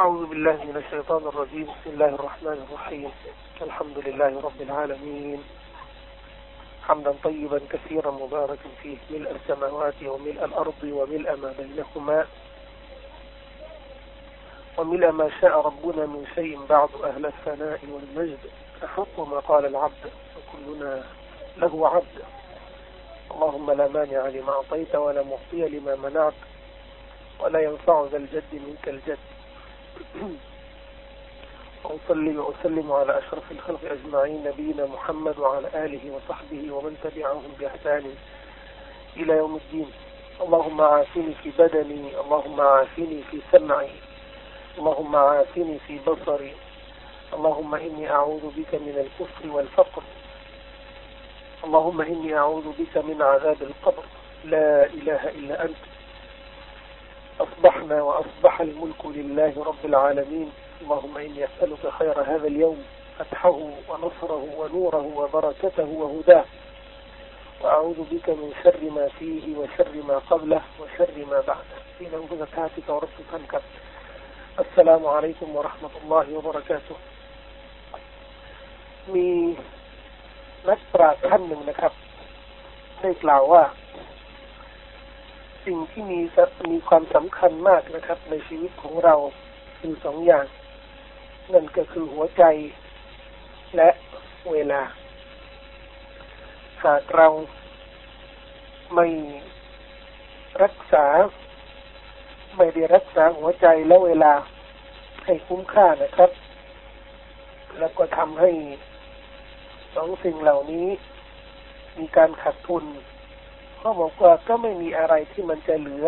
أعوذ بالله من الشيطان الرجيم. بسم الله الرحمن الرحيم. الحمد لله رب العالمين. حمدا طيبا كثيرا مباركا فيه. ملء السماوات وملء الأرض وملء ما بينهما. وملء ما شاء ربنا من شيء بعد أهل الثناء والمجد. أحق ما قال العبد وكلنا له عبد. اللهم لا مانع لما أعطيت ولا معطي لما منعت. ولا ينفع ذا الجد منك الجد. وأصلي وأسلم على أشرف الخلق أجمعين نبينا محمد وعلى آله وصحبه ومن تبعهم بإحسان إلى يوم الدين. اللهم عافني في بدني اللهم عافني في سمعي اللهم عافني في بصري اللهم إني أعوذ بك من الكفر والفقر اللهم إني أعوذ بك من عذاب القبر. لا إله إلا أنت. أصبحنا وأصبح الملك لله رب العالمين اللهم إني أسألك خير هذا اليوم فتحه ونصره ونوره وبركته وهداه وأعوذ بك من شر ما فيه وشر ما قبله وشر ما بعده في نوبتاتك ورسلك السلام عليكم ورحمة الله وبركاته มีนักปราชญ์ท่านหนึ่งนะครับ ได้กล่าวว่า สิ่งที่มีมีความสำคัญมากนะครับ ในชีวิตของเราคือสองอย่าง นั่นก็คือหัวใจและเวลา หากเราไม่รักษา ไม่ได้รักษาหัวใจและเวลาให้คุ้มค่านะครับ แล้วก็ทำให้สองสิ่งเหล่านี้ มีการขาดทุน เขาบอกว่าก็ไม่มีอะไรที่มันจะเหลือ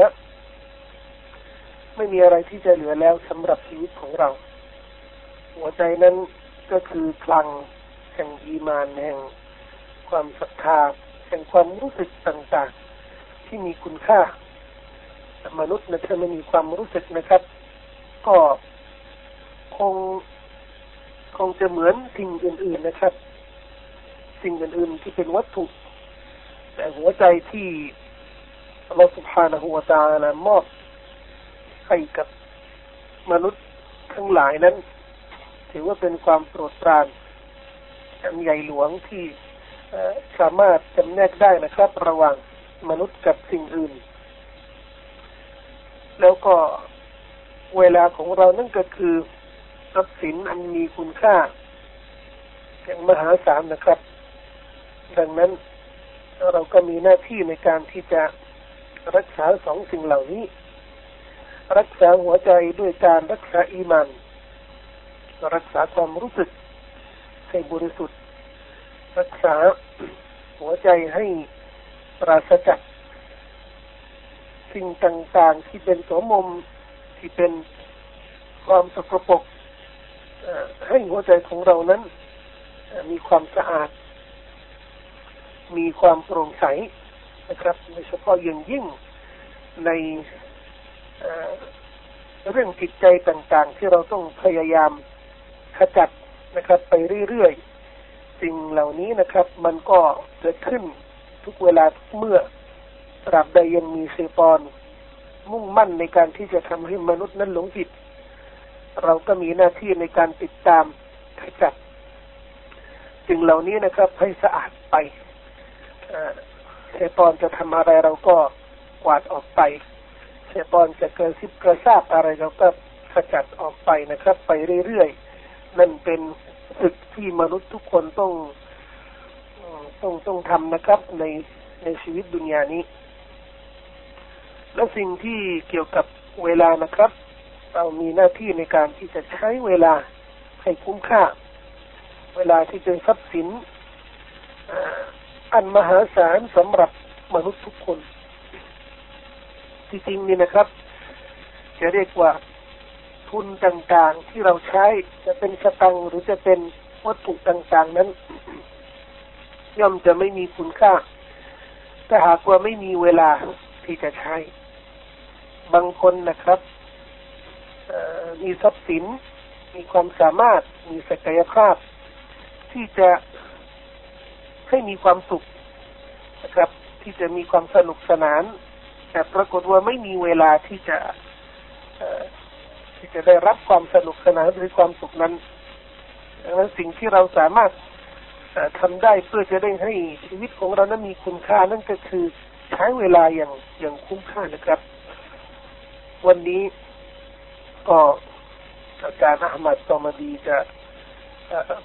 ไม่มีอะไรที่จะเหลือแล้วสำหรับชีวิตของเรา หัวใจนั้นก็คือคลังแห่งอีมานแห่งความศรัทธาแห่งความรู้สึกต่างๆ ที่มีคุณค่ามนุษย์นะถ้าไม่มีความรู้สึกนะครับ ก็คงคงจะเหมือนสิ่งอื่น ๆนะครับ สิ่งอื่นๆที่เป็นวัตถุ แต่หัวใจที่เราสุภาณหัวตาละมอบให้กับมนุษย์ทั้งหลายนั้น ถือว่าเป็นความโปรดปรานอันใหญ่หลวงที่สามารถจำแนกได้นะครับ ระหว่างมนุษย์กับสิ่งอื่น แล้วก็เวลาของเรานั่นก็คือทรัพย์สินอันมีคุณค่าอย่างมหาศาลนะครับ ดังนั้น เราก็มีหน้าที่ในการที่จะรักษาสองสิ่งเหล่านี้ รักษาหัวใจด้วยการรักษาอีมัน รักษาความรู้สึกให้บริสุทธิ์ รักษาหัวใจให้ปราศจากสิ่งต่างๆที่เป็นสมมที่เป็นความสกปรกให้หัวใจของเรานั้นมีความสะอาด มีความโปร่งใสนะครับโดยเฉพาะอย่างยิ่งในเรื่องจิตใจต่างๆ ที่เราต้องพยายามขจัดนะครับ ไปเรื่อยๆสิ่งเหล่านี้นะครับ มันก็เกิดขึ้นทุกเวลาทุกเมื่อตราบใดยังมีเซปอน มุ่งมั่นในการที่จะทำให้มนุษย์นั้นหลงผิด เราก็มีหน้าที่ในการติดตามขจัดสิ่งเหล่านี้นะครับ ให้สะอาดไป เซปอนจะทำอะไรเราก็กวาดออกไปเซปอนจะเกิดซิบกระซาบอะไรเราก็ขจัดออกไปนะครับ ไปเรื่อยๆนั่นเป็นศึกที่มนุษย์ทุกคนต้องต้องต้องทำนะครับในในชีวิตดุนยานี้ และสิ่งที่เกี่ยวกับเวลานะครับ เรามีหน้าที่ในการที่จะใช้เวลาให้คุ้มค่า เวลาที่เป็นทรัพย์สิน อันมหาศาลสำหรับมนุษย์ทุกคนที่จริงนี่นะครับ จะเรียกว่าทุนต่างๆที่เราใช้จะเป็นสตังหรือจะเป็นวัตถุต่างๆนั้น ย่อมจะไม่มีคุณค่าถ้าหากว่าไม่มีเวลาที่จะใช้ บางคนนะครับมีทรัพย์สิน มีความสามารถมีศักยภาพ ที่จะ ให้มีความสุขนะครับ ที่จะมีความสนุกสนาน แต่ปรากฏว่าไม่มีเวลาที่จะที่จะได้รับความสนุกสนานหรือความสุขนั้นดังนั้นสิ่งที่เราสามารถทำได้เพื่อจะได้ให้ชีวิตของเรานั้นมีคุณค่านั่นก็คือใช้เวลาอย่างอย่างคุ้มค่านะครับ วันนี้ก็อาจารย์อามัดตอมดีจะ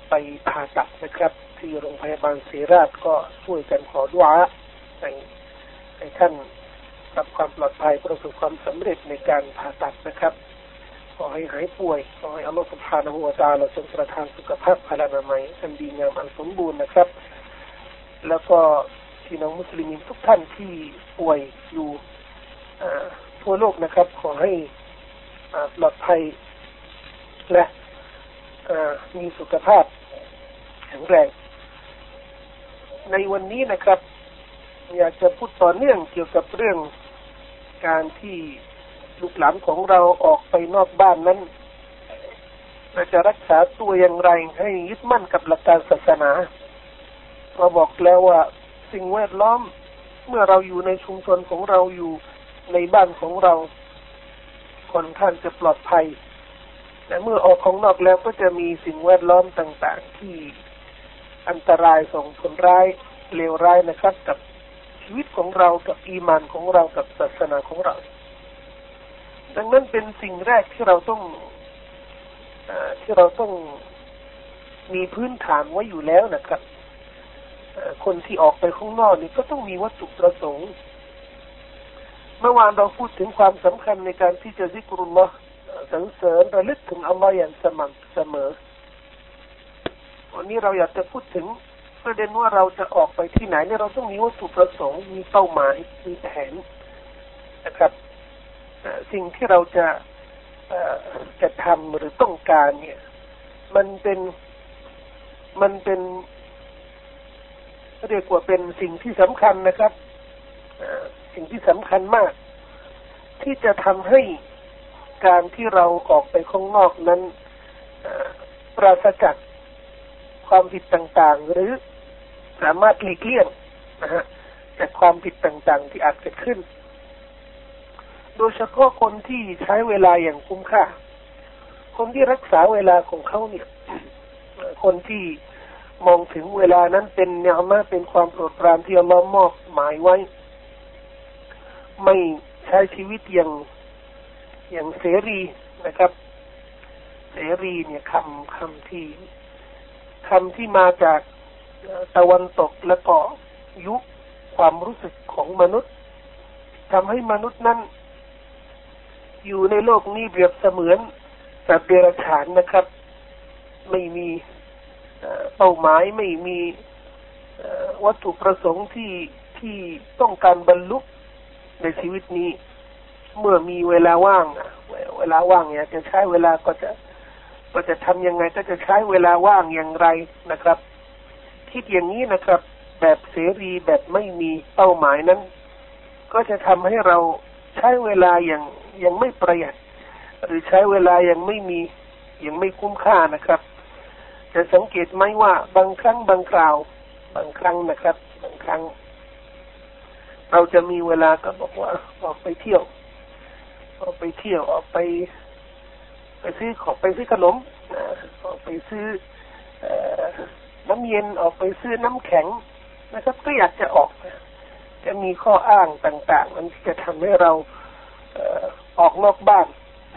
ไปผ่าตัดนะครับ ที่โรงพยาบาลเสราชก็ช่วยกันขอดุอาให้ให้ท่านรับความปลอดภัยประสบความสำเร็จในการผ่าตัดนะครับ ขอให้หายป่วยขอให้อัลลอฮฺสุบฮานะฮูวะตาลาทรงประทานสุขภาพพลานามัยอันดีงามอันสมบูรณ์นะครับ แล้วก็พี่น้องมุสลิมทุกท่านที่ป่วยอยู่ทั่วโลกนะครับ ขอให้ปลอดภัยและมีสุขภาพแข็งแรง ในวันนี้นะครับ อยากจะพูดต่อเนื่องเกี่ยวกับเรื่องการที่ลูกหลานของเราออกไปนอกบ้านนั้นเราจะรักษาตัวอย่างไรให้ยึดมั่นกับหลักการศาสนาเราบอกแล้วว่าสิ่งแวดล้อมเมื่อเราอยู่ในชุมชนของเราอยู่ในบ้านของเราค่อนข้างจะปลอดภัยและเมื่อออกของนอกแล้วก็จะมีสิ่งแวดล้อมต่าง ๆ ที่ อันตรายส่งผลร้ายเลวร้ายนะครับ กับชีวิตของเรากับอีมานของเรากับศาสนาของเรา ดังนั้นเป็นสิ่งแรกที่เราต้องอที่เราต้องมีพื้นฐานไว้อยู่แล้วนะครับคนที่ออกไปข้างนอกนี่ก็ต้องมีวัตถุประสงค์ เมื่อวานเราพูดถึงความสำคัญในการที่จะซิกรุลลอฮ์สรรเสริญระลึกถึงอัลลอฮ์อย่างสม่ำเสมอ วันนี้เราอยากจะพูดถึงประเด็นว่าเราจะออกไปที่ไหนเนี่ยเราต้องมีวัตถุประสงค์มีเป้าหมายมีแผนนะครับสิ่งที่เราจะจะทำหรือต้องการเนี่ย มันเป็นมันเป็นเรียกว่าเป็นสิ่งที่สำคัญนะครับสิ่งที่สำคัญมาก ที่จะทำให้การที่เราออกไปข้างนอกนั้นปราศจาก ความผิดต่างๆ หรือสามารถหลีกเลี่ยงนะฮะจากความผิดต่างๆ ที่อาจเกิดขึ้น โดยเฉพาะคนที่ใช้เวลาอย่างคุ้มค่า คนที่รักษาเวลาของเขาเนี่ย คนที่มองถึงเวลานั้นเป็นเนื้อมาเป็นความโปรดปรานที่อัลลอฮ์มอบหมายไว้ ไม่ใช้ชีวิตอย่างอย่างเสรีนะครับ เสรีเนี่ยคำคำที่ คำที่มาจากตะวันตกและก็ยุคความรู้สึกของมนุษย์ทำให้มนุษย์นั้นอยู่ในโลกนี้เปรียบเสมือนสัตว์เดรัจฉานนะครับ ไม่มีเป้าหมายไม่มีวัตถุประสงค์ที่ที่ต้องการบรรลุในชีวิตนี้ เมื่อมีเวลาว่างเวลาว่างเนี่ยจะใช้เวลาก็จะ ก็จะทำยังไงก็จะใช้เวลาว่างอย่างไรนะครับ คิดอย่างนี้นะครับ แบบเสรีแบบไม่มีเป้าหมายนั้น ก็จะทำให้เราใช้เวลาอย่างยังไม่ประหยัด หรือใช้เวลายังไม่มียังไม่คุ้มค่านะครับ จะสังเกตไหมว่าบางครั้งบางคราว บางครั้งนะครับ บางครั้ง เราจะมีเวลาก็บอกว่าออกไปเที่ยวออกไปเที่ยวออกไป ไปซื้อของไปซื้อขนมออกไปซื้อน้ำเย็นออกไปซื้อน้ำแข็งนะครับก็อยากจะออก จะมีข้ออ้างต่าง ๆ มันจะทำให้เราออกนอกบ้าน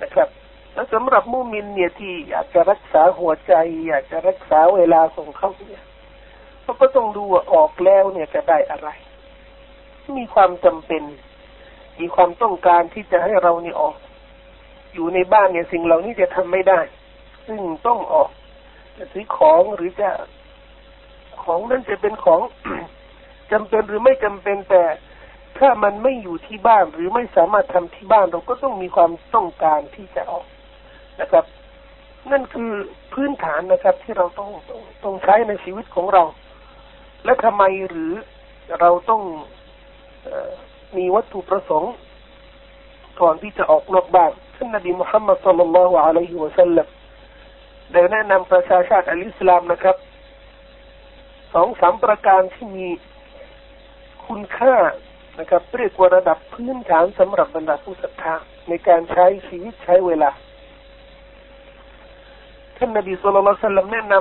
นะครับ แล้วสำหรับมุมินเนี่ยที่อยากจะรักษาหัวใจ อยากจะรักษาเวลาของเขาเนี่ยเขาก็ต้องดูว่าออกแล้วเนี่ยจะได้อะไร มีความจำเป็น มีความต้องการที่จะให้เรานี่ออก อยู่ในบ้านเนี่ยสิ่งเหล่านี้จะทำไม่ได้ ซึ่งต้องออกจะซื้อของหรือจะของนั้นจะเป็นของจำเป็นหรือไม่จำเป็นแต่ถ้ามันไม่อยู่ที่บ้านหรือไม่สามารถทำที่บ้านเราก็ต้องมีความต้องการที่จะออกนะครับ นั่นคือพื้นฐานนะครับ ที่เราต้องต้องต้องใช้ในชีวิตของเรา และทำไมหรือเราต้องมีวัตถุประสงค์ก่อนที่จะออกนอกบ้าน ท่านบีมุฮัมมัดสุลลัลลอฮุอะลัยฮิวะสัลลัมได้แนะนำประชาชาติอัลอิสลามนะครับสองสามประการที่มีคุณค่านะครับเรียกว่าระดับพื้นฐานสำหรับบรรดาผู้ศรัทธาในการใช้ชีวิตใช้เวลาท่านนบีสุลต่านแนะน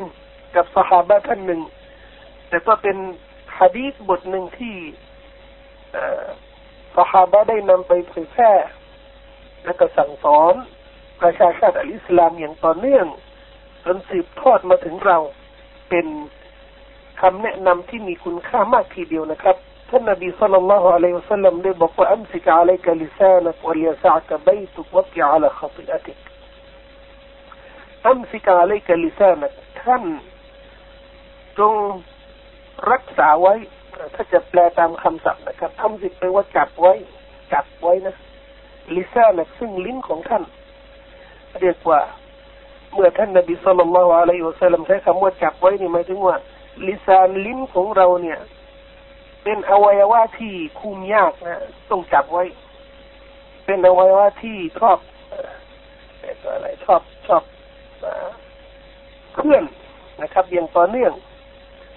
ำกับสหายท่านหนึ่ง แต่ก็เป็นฮะดีษบทหนึ่งที่สหายได้นำไปเผยแพร่ และก็สั่งสอนประชาชาติอิสลามอย่างต่อเนื่องจนสืบทอดมาถึงเราเป็นคำแนะนำที่มีคุณค่ามากทีเดียวนะครับท่านนบี صلى الله عليه وسلم ได้บอกว่า أمسك عليك لسانك وليسعك بيتك وابك على خطيئتك أمسك عليك لسانك ท่านจงรักษาไว้ ถ้าจะแปลตามคำศัพท์นะครับอัมซิกแปลว่าจับไว้ จับไว้นะ ลิซานักซึ่งลิ้นของท่าน เรียกว่า เมื่อท่านนบีสุลต่านละอะลัยฮิวสัลลัมใช้คำว่าจับไว้นี่หมายถึงว่า ลิซานลิ้นของเราเนี่ย เป็นอวัยวะที่คุมยากนะต้องจับไว้ เป็นอวัยวะที่ชอบอะไรชอบชอบเคลื่อนนะครับอย่างต่อเนื่อง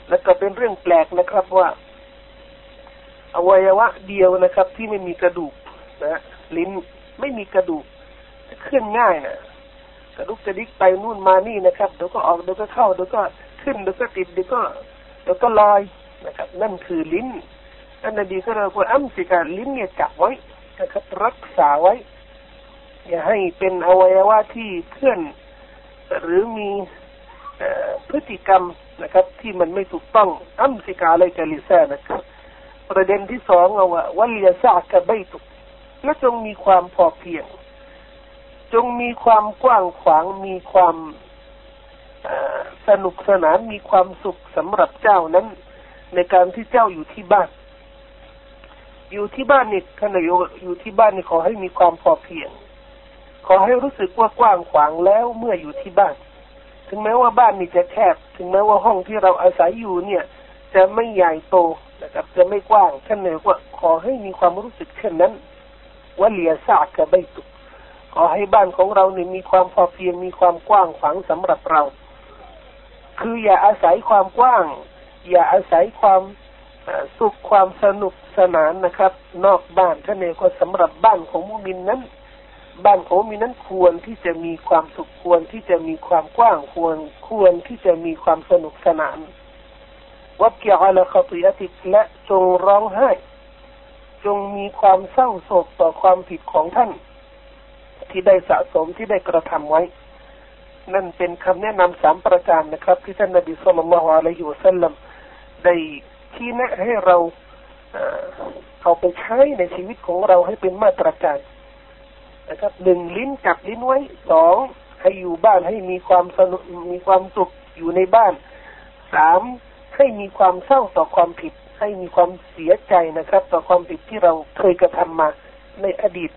แล้วก็เป็นเรื่องแปลกนะครับว่า อวัยวะเดียวนะครับ ที่ไม่มีกระดูกนะ ลิ้นไม่มีกระดูกเคลื่อนง่ายนะกระดุกกระดิกไปนู่นมานี่นะครับเดี๋ยวก็ออกเดี๋ยวก็เข้าเดี๋ยวก็ขึ้นเดี๋ยวก็ติดเดี๋ยวก็เดี๋ยวก็ลอยนะครับ นั่นคือลิ้นอันนบีก็เราควรอัมสิการลิ้นเนี่ยจับไว้นะครับรักษาไว้ อย่าให้เป็นอวัยวะที่เคลื่อน หรือมีพฤติกรรมนะครับ ที่มันไม่ถูกต้องอัมสิกาอะไรกาลิซานะครับ ประเด็นที่สองเอาว่าวัลยาซากะใบตุก และจงมีความพอเพียง จงมีความกว้างขวางมีความสนุกสนานมีความสุขสำหรับเจ้านั้น ในการที่เจ้าอยู่ที่บ้าน อยู่ที่บ้านนี่ขณะอยู่อยู่ที่บ้านนี่ขอให้มีความพอเพียง ขอให้รู้สึกว่ากว้างขวางแล้วเมื่ออยู่ที่บ้าน ถึงแม้ว่าบ้านนี่จะแคบ ถึงแม้ว่าห้องที่เราอาศัยอยู่เนี่ย จะไม่ใหญ่โตนะครับ จะไม่กว้างท่านเลยว่าขอให้มีความรู้สึกเช่นนั้น ว่าเลียซากกับใบตุขอให้บ้านของเราเนี่ยมีความพอเพียงมีความกว้างขวางสำหรับเรา คืออย่าอาศัยความกว้าง อย่าอาศัยความสุขความสนุกสนานนะครับ นอกบ้านท่านเองก็สำหรับบ้านของมุมินนั้น บ้านของมุมินนั้นควรที่จะมีความสุขควรที่จะมีความกว้างควรควรที่จะมีความสนุกสนานวับเกี่ยวอะไรขติยติและจงร้องไห้ จงมีความเศร้าโศกต่อความผิดของท่าน ที่ได้สะสมที่ได้กระทำไว้ นั่นเป็นคำแนะนำสามประการนะครับ ที่ท่านนบีสุลต่านละฮ์อะลัยฮิวสัลลัมได้ที่แนะให้เราเอาไปใช้ในชีวิตของเราให้เป็นมาตรการนะครับหนึ่งลิ้นจับลิ้นไว้สองให้อยู่บ้านให้มีความสนุกมีความสุขอยู่ในบ้านสามให้มีความเศร้าต่อความผิด ให้มีความเสียใจนะครับ ต่อความผิดที่เราเคยกระทำมาในอดีต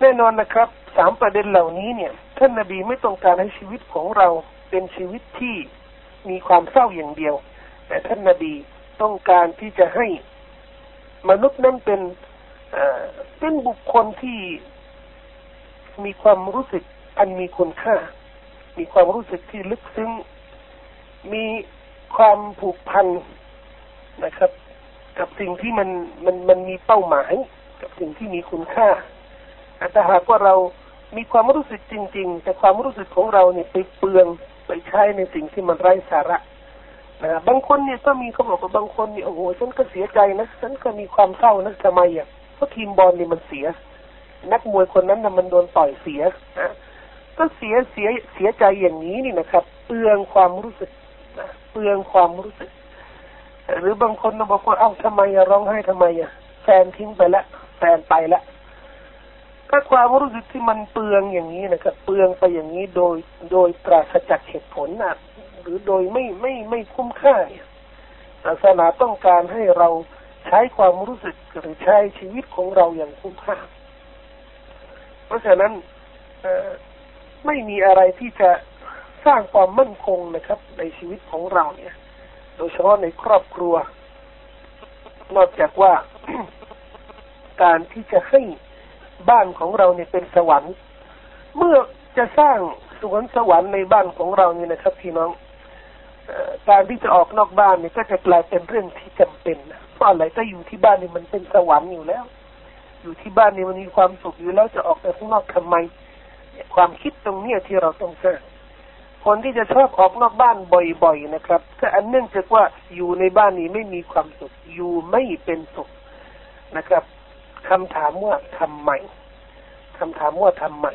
แน่นอนนะครับสามประเด็นเหล่านี้เนี่ย ท่านนาบีไม่ต้องการให้ชีวิตของเราเป็นชีวิตที่มีความเศร้าอย่างเดียว แต่ท่านนาบีต้องการที่จะให้มนุษย์นั้นเป็นเป็นบุคคลที่มีความรู้สึกอันมีคุณค่า มีความรู้สึกที่ลึกซึ้ง มีความผูกพัน นะครับ กับสิ่งที่มันมันมันมีเป้าหมาย กับสิ่งที่มีคุณค่าแต่หากว่าเรามีความรู้สึกจริง ๆ แต่ความรู้สึกของเราเนี่ยไปเปลืองไปใช้ในสิ่งที่มันไร้สาระนะบางคนเนี่ยก็มีเขาบอกว่าบางคนเนี่ยโอ้โหฉันก็เสียใจนะฉันก็มีความเศร้านะทำไมอะเพราะทีมบอลเนี่ยมันเสีย นักมวยคนนั้นนะมันโดนต่อยเสียนะก็เสียเสียเสียใจอย่างนี้นี่นะครับ เปลืองความรู้สึกนะเปลืองความรู้สึก หรือบางคนบอกว่าเอ้าทำไมอะร้องไห้ทำไมอะแฟนทิ้งไปแล้วแฟนไปแล้วถ้าความรู้สึกที่มันเปลืองอย่างนี้นะครับเปลืองไปอย่างนี้โดยโดยปราศจากเหตุผลนะหรือโดยไม่ไม่ไม่คุ้มค่าศาสนาต้องการให้เราใช้ความรู้สึกหรือใช้ชีวิตของเราอย่างคุ้มค่า เพราะฉะนั้นไม่มีอะไรที่จะสร้างความมั่นคงนะครับ ในชีวิตของเราเนี่ย โดยเฉพาะในครอบครัว นอกจากว่าการที่จะให้บ้านของเราเนี่ยเป็นสวรรค์ เมื่อจะสร้างสวนสวรรค์ในบ้านของเราเนี่ยนะครับพี่น้องการที่จะออกนอกบ้านเนี่ยก็จะกลายเป็นเรื่องที่จำเป็นเพราะอะไรก็อยู่ที่บ้านนี่มันเป็นสวรรค์อยู่แล้ว อยู่ที่บ้านนี่มันมีความสุขอยู่แล้วจะออกไปข้างนอกทำไม ความคิดตรงเนี้ยที่เราต้องสร้าง คนที่จะชอบออกนอกบ้านบ่อยๆนะครับก็อันเนื่องจากว่าอยู่ในบ้านนี้ไม่มีความสุขอยู่ไม่เป็นสุขนะครับคำถามว่าทำไมคำถามว่าทำไม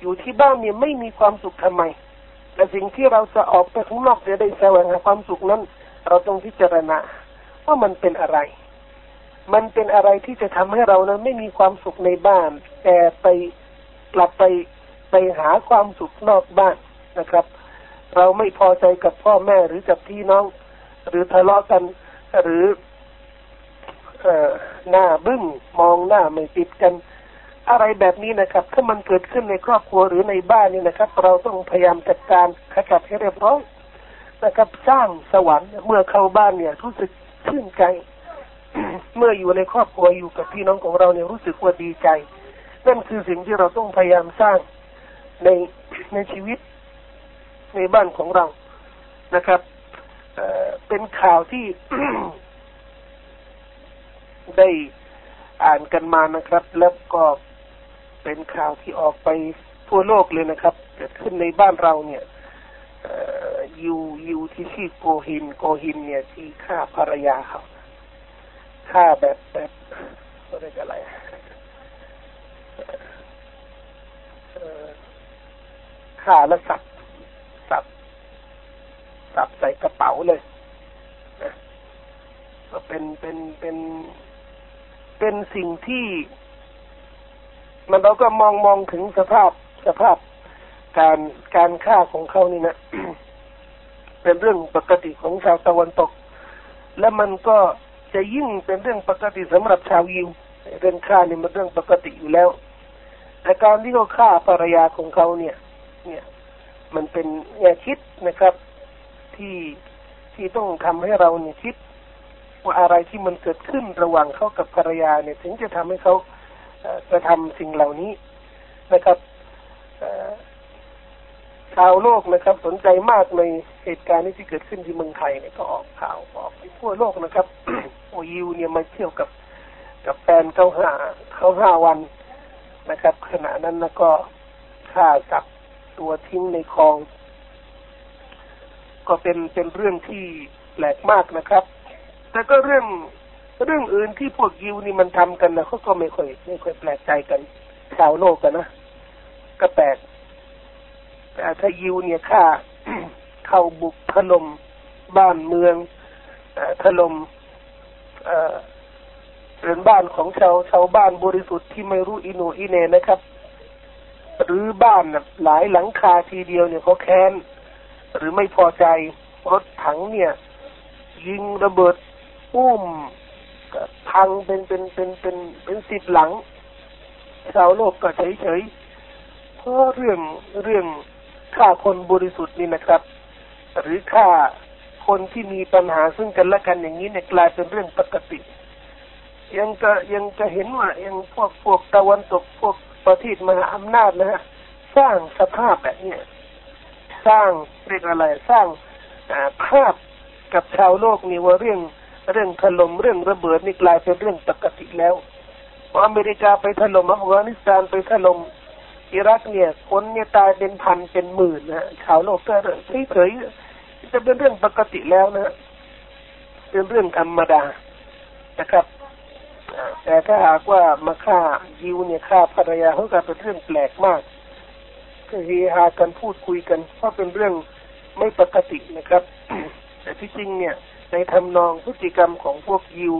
อยู่ที่บ้านเนี่ยไม่มีความสุขทำไมแต่สิ่งที่เราจะออกไปข้างนอกจะได้แสวงหาความสุขนั้น เราต้องพิจารณาว่ามันเป็นอะไร มันเป็นอะไรที่จะทำให้เรานั้นไม่มีความสุขในบ้าน แต่ไปกลับไปไปหาความสุขนอกบ้าน นะครับ เราไม่พอใจกับพ่อแม่หรือกับพี่น้อง หรือทะเลาะกันหรือเอหน้าบึ้งมองหน้าไม่ติดกัน อะไรแบบนี้นะครับ ถ้ามันเกิดขึ้นในครอบครัวหรือในบ้านนี่นะครับ เราต้องพยายามจัดการขจัดให้เรียบร้อยนะครับสร้างสวรรค์เมื่อเข้าบ้านเนี่ยรู้สึกชื่นใจ เมื่ออยู่ในครอบครัวอยู่กับพี่น้องของเราเนี่ยรู้สึกว่าดีใจ นั่นคือสิ่งที่เราต้องพยายามสร้างในในชีวิต ในบ้านของเรานะครับเเป็นข่าวที่ได้อ่านกันมานะครับ แล้วก็เป็นข่าวที่ออกไปทั่วโลกเลยนะครับ เกิดขึ้นในบ้านเราเนี่ยยูยูที่ชื่อโกหิน โกหิน เนี่ยที่ฆ่าภรรยาเขาฆ่าแบบแบบอะไรกันอะไรฆ่าแล้วสับสับ สับใส่กระเป๋าเลยก็เป็นเป็นเป็นเป็นสิ่งที่ มันเราก็มองมองถึงสภาพสภาพการการฆ่าของเขานี่นะเป็นเรื่องปกติของชาวตะวันตก และมันก็จะยิ่งเป็นเรื่องปกติสำหรับชาวยิวเรื่องฆ่านี่มันเรื่องปกติอยู่แล้ว แต่การที่เขาฆ่าภรรยาของเขาเนี่ย เนี่ย มันเป็นแง่คิดนะครับ ที่ที่ต้องทำให้เราเนี่ยคิดว่าอะไรที่มันเกิดขึ้นระหว่างเขากับภรรยาเนี่ย ถึงจะทำให้เขากระทำสิ่งเหล่านี้นะครับชาวโลกนะครับ สนใจมากในเหตุการณ์นี้ที่เกิดขึ้นที่เมืองไทยเนี่ยก็ออกข่าวออกไปทั่วโลกนะครับโอยิวเนี่ยมาเที่ยวกับกับแฟนเขาห้าเขาห้าวันนะครับ ขณะนั้นนะก็ฆ่าสับตัวทิ้งในคลอง ก็เป็นเป็นเรื่องที่แปลกมากนะครับ แต่ก็เรื่องเรื่องอื่นที่พวกยิวนี่มันทำกันนะเขาก็ไม่ค่อยไม่ค่อยแปลกใจกันชาวโลกกันนะก็แปลกแต่ถ้ายิวเนี่ยฆ่าเข้าบุกถล่มบ้านเมืองถล่มเรือนบ้านของชาวชาวบ้านบริสุทธิ์ที่ไม่รู้อินูอิเนนะครับ หรือบ้านหลายหลังคาทีเดียวเนี่ยเขาแค้น หรือไม่พอใจรถถังเนี่ย ยิงระเบิดปุ้มพังเป็นเป็นเป็นเป็นเป็นสิบหลัง ชาวโลกก็เฉยเฉยเพราะเรื่องเรื่องฆ่าคนบริสุทธิ์นี่นะครับ หรือฆ่าคนที่มีปัญหาซึ่งกันและกันอย่างนี้เนี่ยกลายเป็นเรื่องปกติ ยังจะยังจะเห็นว่ายังพวกพวกตะวันตกพวกประเทศมหาอำนาจนะฮะสร้างสภาพแบบนี้ สร้างเรียกอะไรสร้างภาพกับชาวโลกนี่ว่าเรื่องเรื่องถล่มเรื่องระเบิดนี่กลายเป็นเรื่องปกติแล้วอเมริกาไปถล่มอัฟกานิสถานไปถล่มอิรักเนี่ยคนเนี่ยตายเป็นพันเป็นหมื่นนะชาวโลกก็เฉยๆจะเป็นเรื่องปกติแล้วนะเป็นเรื่องธรรมดานะครับแต่ถ้าหากว่ามาฆ่ายิวเนี่ยฆ่าภรรยาเขาก็เป็นเรื่องแปลกมาก เฮฮากันพูดคุยกันเพราะเป็นเรื่องไม่ปกตินะครับ แต่ที่จริงเนี่ย ในทำนองพฤติกรรมของพวกยิว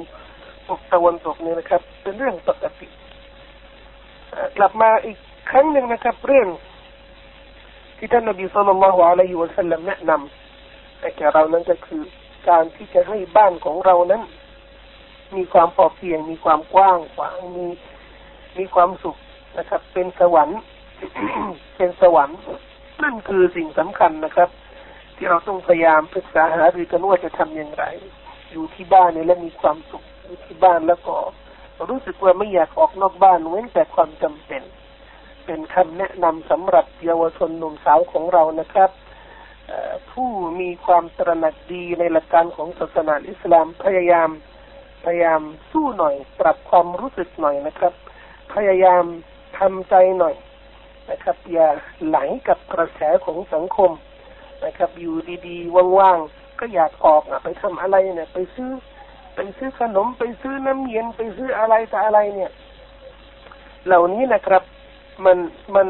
พวกตะวันตกเนี่ยนะครับ เป็นเรื่องปกติกลับมาอีกครั้งหนึ่งนะครับ เรื่อง ที่ท่านนบีสุลต่านละฮ์อะลัยฮิวะสัลลัมแนะนำแต่แก่เรานั้นก็คือการที่จะให้บ้านของเรานั้น มีความพอเพียง มีความกว้างขวางมีมีความสุขนะครับ เป็นสวรรค์ เป็นสวรรค์นั่นคือสิ่งสำคัญนะครับ ที่เราต้องพยายามศึกษาหารือกันว่าจะทำอย่างไร อยู่ที่บ้านเนี่ยแล้วมีความสุขอยู่ที่บ้านแล้วก็ รู้สึกว่าไม่อยากออกนอกบ้านเว้นแต่ความจำเป็น เป็นคำแนะนำสำหรับเยาวชนหนุ่มสาวของเรานะครับผู้มีความตระหนักดีในหลักการของศาสนาอิสลามพยายามพยายามสู้หน่อย ปรับความรู้สึกหน่อยนะครับ พยายามทำใจหน่อย นะครับ อย่าไหลกับกระแสของสังคมนะครับ อยู่ดีๆว่างๆก็อยากออกอะไปทำอะไรเนี่ยไปซื้อ ไปซื้อขนมไปซื้อน้ำเย็นไปซื้ออะไรแต่อะไรเนี่ย เหล่านี้นะครับ มันมัน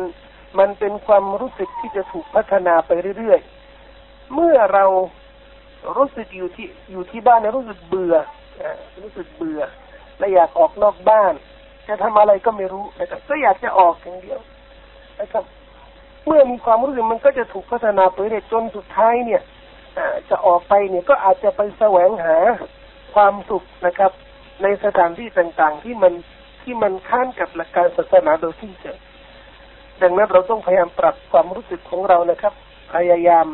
มันเป็นความรู้สึกที่จะถูกพัฒนาไปเรื่อยๆ เมื่อเรารู้สึกอยู่ที่อยู่ที่บ้านเนี่ยรู้สึกเบื่อรู้สึกเบื่อและอยากออกนอกบ้าน จะทำอะไรก็ไม่รู้นะครับก็อยากจะออกอย่างเดียว นะครับ เมื่อมีความรู้สึกมันก็จะถูกพัฒนาไปเรื่อยจนสุดท้ายเนี่ยจะออกไปเนี่ยก็อาจจะไปแสวงหาความสุขนะครับ ในสถานที่ต่างๆ ที่มันที่มันค้านกับหลักการศาสนาโดยสิ้นเชิงดังนั้นเราต้องพยายามปรับความรู้สึกของเรานะครับ พยายาม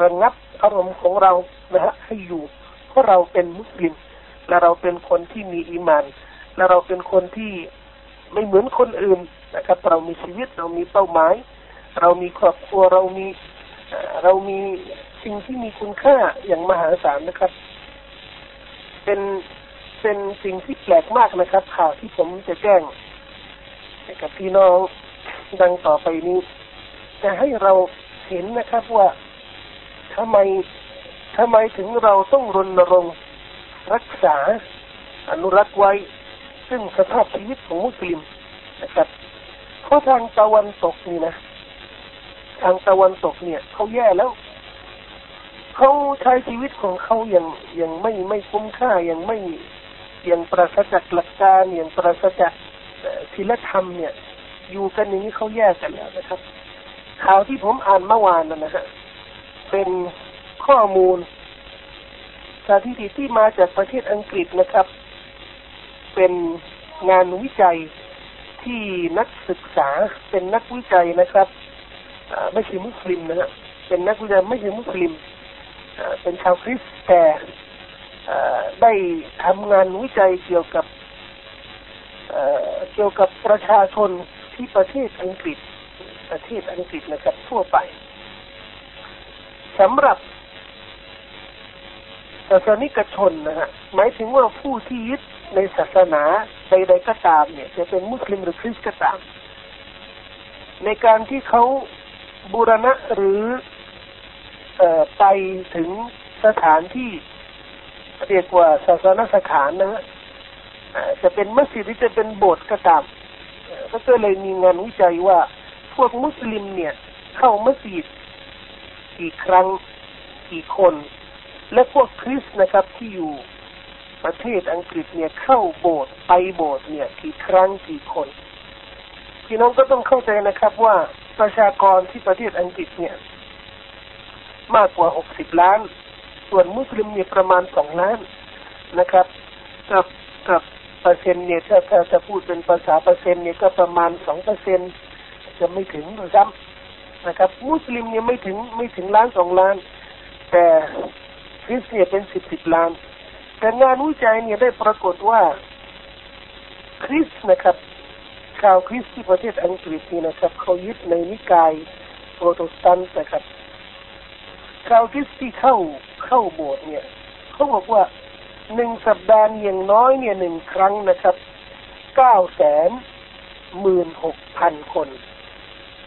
ระงับอารมณ์ของเรานะฮะให้อยู่ เพราะเราเป็นมุสลิม และเราเป็นคนที่มีอีมาน และเราเป็นคนที่ ไม่เหมือนคนอื่นนะครับ เรามีชีวิตเรามีเป้าหมาย เรามีครอบครัวเรามีเรามีสิ่งที่มีคุณค่าอย่างมหาศาลนะครับ เป็นเป็นสิ่งที่แปลกมากนะครับ ข่าวที่ผมจะแจ้งกับพี่น้องดังต่อไปนี้จะให้เราเห็นนะครับว่าทำไมทำไมถึงเราต้องรณรงค์รักษาอนุรักษ์ไว้ ซึ่งสภาพชีวิตของมุสลิมนะครับเพราะทางตะวันตกนี่นะ ทางตะวันตกเนี่ยเขาแย่แล้วเขาใช้ชีวิตของเขาอย่างอย่างไม่ไม่คุ้มค่าอย่างไม่อย่างปราศจากหลักการอย่างปราศจากศีลธรรมเนี่ย อยู่กันอย่างนี้เขาแยกกันแล้วนะครับ ข่าวที่ผมอ่านเมื่อวานนะฮะเป็นข้อมูลสถิติที่มาจากประเทศอังกฤษนะครับ เป็นงานวิจัยที่นักศึกษาเป็นนักวิจัยนะครับไม่ใช่มุสลิมนะฮะเป็นนักวิจัยไม่ใช่มุสลิมเป็นชาวคริสต์แต่ได้ทำงานวิจัยเกี่ยวกับเกี่ยวกับประชาชนที่ประเทศอังกฤษประเทศอังกฤษนะครับทั่วไปสำหรับ ศาสนิกชนนะฮะหมายถึงว่าผู้ที่ยึดในศาสนาใดๆก็ตามเนี่ย จะเป็นมุสลิมหรือคริสต์ก็ตาม ในการที่เขาบูรณะหรืออไปถึงสถานที่เรียกว่าศาสนสถานนะฮะจะเป็นมัสยิดหรือจะเป็นโบสถ์ก็ตามก็เลยมีงานวิจัยว่าพวกมุสลิมเนี่ย เข้ามัสยิดกี่ครั้งกี่คน และพวกคริสต์นะครับที่อยู่ประเทศอังกฤษเนี่ยเข้าโบสถ์ไปโบสถ์เนี่ยกี่ครั้งกี่คนพี่น้องก็ต้องเข้าใจนะครับว่าประชากรที่ประเทศอังกฤษเนี่ย มากกว่าหกสิบล้าน ส่วนมุสลิมเนี่ยประมาณสองล้านนะครับกับกับเปอร์เซ็นต์เนี่ยถ้าถ้าจะพูดเป็นภาษาเปอร์เซ็นต์เนี่ยก็ประมาณสองเปอร์เซ็นจะไม่ถึงหรือซ้ำนะครับ มุสลิมเนี่ยไม่ถึงไม่ถึงล้านสองล้าน แต่ คริสเตียเป็นสิบสิบล้าน แต่งานวิจัยเนี่ยได้ปรากฏว่าคริสนะครับชาวคริสที่ประเทศอังกฤษนี่นะครับเขายึดในนิกายโปรตสแตนต์นะครับชาวคริสที่เข้าเข้าโบสถ์เนี่ยเขาบอกว่าหนึ่งสัปดาห์อย่างน้อยเนี่ยหนึ่งครั้งนะครับเก้าแสนหมื่นหกพันคน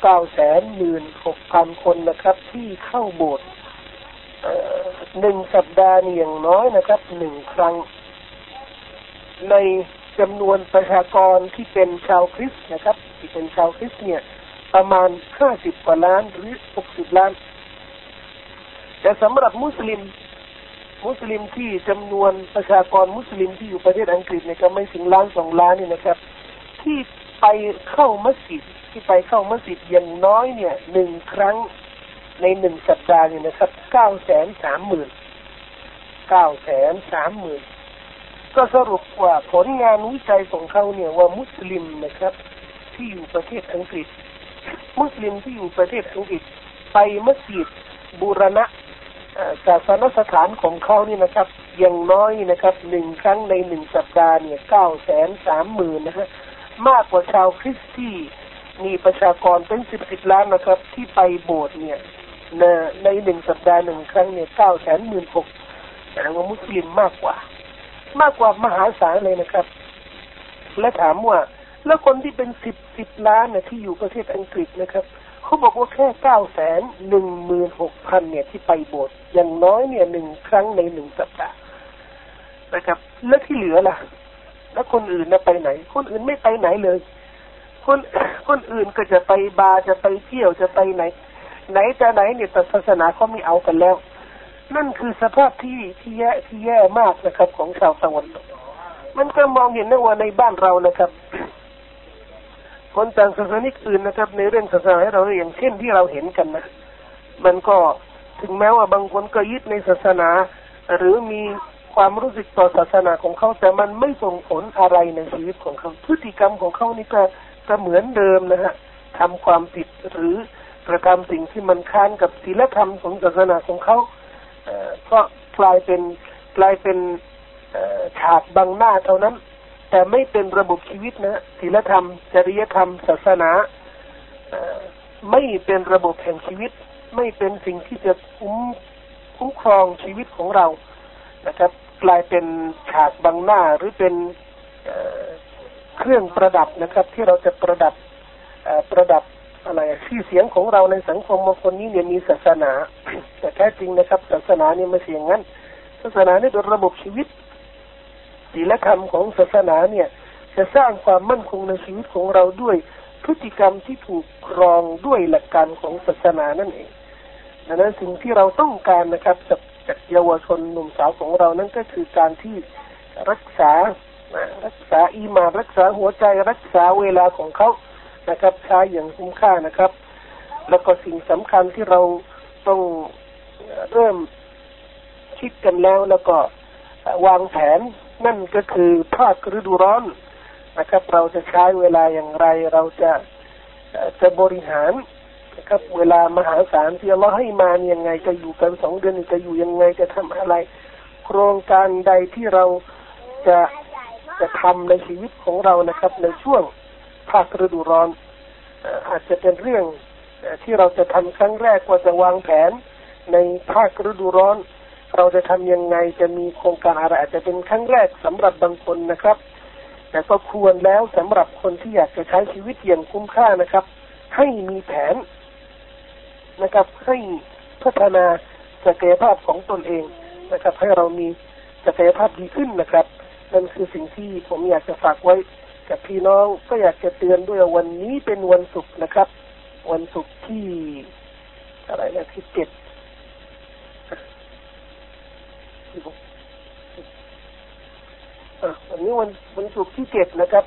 เก้าแสนหมื่นหกพันคนนะครับ ที่เข้าโบสถ์ หนึ่งสัปดาห์นี่อย่างน้อยนะครับหนึ่งครั้ง ในจำนวนประชากรที่เป็นชาวคริสต์นะครับ ที่เป็นชาวคริสต์เนี่ย ประมาณห้าสิบกว่าล้านหรือหกสิบล้าน แต่สำหรับมุสลิม มุสลิมที่จำนวนประชากรมุสลิมที่อยู่ประเทศอังกฤษเนี่ยก็ไม่ถึงล้านสองล้านนี่นะครับ ที่ไปเข้ามัสยิดที่ไปเข้ามัสยิดอย่างน้อยเนี่ยหนึ่งครั้ง ในหนึ่งสัปดาห์เนี่ยนะครับเก้าแสนสามหมื่นเก้าแสนสามหมื่นก็สรุปว่าผลงานวิจัยของเขาเนี่ยว่ามุสลิมนะครับ ที่อยู่ประเทศอังกฤษ มุสลิมที่อยู่ประเทศอังกฤษ ไปมัสยิดบูรณะศาสนสถานของเขานี่นะครับอย่างน้อยนะครับหนึ่งครั้งในหนึ่งสัปดาห์เนี่ยเก้าแสนสามหมื่นนะฮะมากกว่าชาวคริสต์ที่มีประชากรเป็นสิบสิบล้านนะครับ ที่ไปโบสถ์เนี่ย ในในหนึ่งสัปดาห์หนึ่งครั้งเนี่ยเก้าแสนหมื่นหกแสดงว่ามุสลิมมากกว่า มากกว่ามหาศาลเลยนะครับ และถามว่า แล้วคนที่เป็นสิบสิบล้านเนี่ยที่อยู่ประเทศอังกฤษนะครับเขาบอกว่าแค่เก้าแสนหนึ่งหมื่นหกพันเนี่ยที่ไปโบสถ์อย่างน้อยเนี่ยหนึ่งครั้งในหนึ่งสัปดาห์นะครับ แล้วที่เหลือล่ะ แล้วคนอื่นนะไปไหน คนอื่นไม่ไปไหนเลย คนคนอื่นก็จะไปบาร์จะไปเที่ยวจะไปไหน ไหนจะไหนเนี่ยแต่ศาสนาเขาไม่เอากันแล้ว นั่นคือสภาพที่ที่แย่ที่แย่มากนะครับ ของชาวตะวันตกมันก็มองเห็นได้ว่าในบ้านเรานะครับ คนต่างศาสนิกอื่นนะครับ ในเรื่องศาสนาเราอย่างเช่นที่เราเห็นกันนะมันก็ถึงแม้ว่าบางคนก็ยึดในศาสนา หรือมีความรู้สึกต่อศาสนาของเขาแต่มันไม่ส่งผลอะไรในชีวิตของเขาพฤติกรรมของเขานี่ก็ก็เหมือนเดิมนะฮะทำความผิดหรือ กระทำสิ่งที่มันค้านกับศีลธรรมของศาสนาของเขาก็กลายเป็นกลายเป็นฉากบังหน้าเท่านั้น แต่ไม่เป็นระบบชีวิตนะศีลธรรม จริยธรรม ศาสนาไม่เป็นระบบแห่งชีวิต ไม่เป็นสิ่งที่จะคุ้มคุ้มครองชีวิตของเรานะครับ กลายเป็นฉากบังหน้าหรือเป็นเครื่องประดับนะครับ ที่เราจะประดับประดับ อะไรชื่อเสียงของเราในสังคมบางคนนี้เนี่ยมีศาสนา แต่แท้จริงนะครับ ศาสนาเนี่ยไม่เสียงงั้น ศาสนาเนี่เป็นระบบชีวิตศีลธรรมของศาสนาเนี่ย จะสร้างความมั่นคงในชีวิตของเราด้วยพฤติกรรมที่ถูกครองด้วยหลักการของศาสนานั่นเองดังนั้นสิ่งที่เราต้องการนะครับจากจากเยาวชนหนุ่มสาวของเรานั่นก็คือการที่รักษารักษาอีมารักษาหัวใจรักษาเวลาของเขา นะครับใช้อย่างคุ้มค่านะครับ แล้วก็สิ่งสำคัญที่เราต้องเริ่มคิดกันแล้วแล้วก็วางแผนนั่นก็คือภาคฤดูร้อนนะครับ เราจะใช้เวลาอย่างไร เราจะจะบริหารนะครับ เวลามหาศาลที่เราให้มายังไง จะอยู่กันสองเดือนจะอยู่ยังไงจะทำอะไร โครงการใดที่เราจะจะทำในชีวิตของเรานะครับ ในช่วง ภาคฤดูร้อนอาจจะเป็นเรื่องที่เราจะทำครั้งแรกว่าจะวางแผน ในภาคฤดูร้อน เราจะทำยังไงจะมีโครงการอะไรอาจจะเป็นครั้งแรกสำหรับบางคนนะครับ แต่ก็ควรแล้วสำหรับคนที่อยากจะใช้ชีวิตอย่างคุ้มค่านะครับ ให้มีแผนนะครับ ให้พัฒนาศักยภาพของตนเองนะครับ ให้เรามีศักยภาพดีขึ้นนะครับนั่นคือสิ่งที่ผมอยากจะฝากไว้ กับพี่น้องก็อยากจะเตือนด้วยวันนี้เป็นวันศุกร์นะครับ วันศุกร์ที่อะไรนะที่เจ็ดวันนี้วันวันศุกร์ที่เจ็ดนะครับ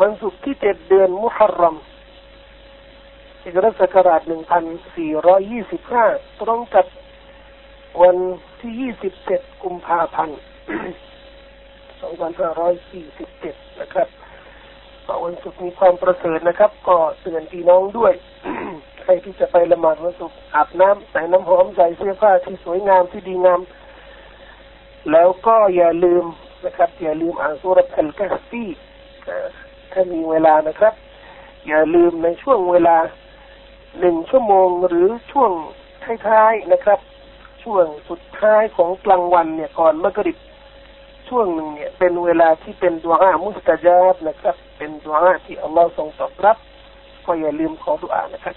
วันศุกร์ที่เจ็ดเดือนมุฮัรรอมอิกรัศักราชหนึ่งพันสี่ร้อยยี่สิบห้าตรงกับวันที่ยี่สิบเจ็ดกุมภาพันธ์ 2547 นะครับวันศุกร์มีความประเสริฐนะครับ ก็เตือนพี่น้องด้วย ใครที่จะไปละหมาดวันศุกร์อาบน้ำใส่น้ำหอมใส่เสื้อผ้าที่สวยงามที่ดีงาม แล้วก็อย่าลืมนะครับ อย่าลืมอ่านสุรษอัลกัฟฟีถ้ามีเวลานะครับ อย่าลืมในช่วงเวลาหนึ่งชั่วโมงหรือช่วงท้ายๆนะครับ ช่วงสุดท้ายของกลางวันเนี่ยก่อนมกริบ ช่วงหนึ่งเนี่ยเป็นเวลาที่เป็นดวงอามุสตาจาบนะครับ เป็นดุอาที่อัลลอฮ์ทรงตอบรับ ก็อย่าลืมขอดุอานะครับ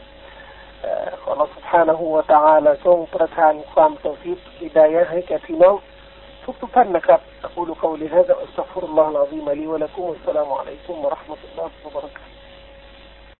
ขออัลลอฮ์ سبحانه وتعالى ทรงประทานความ توفيق هداية ให้แก่พี่น้องทุกทุกท่านนะครับأقول قول ي هذا وأستغفر الله العظيم لي ولكم والسلام عليكم ورحمة الله وبركاته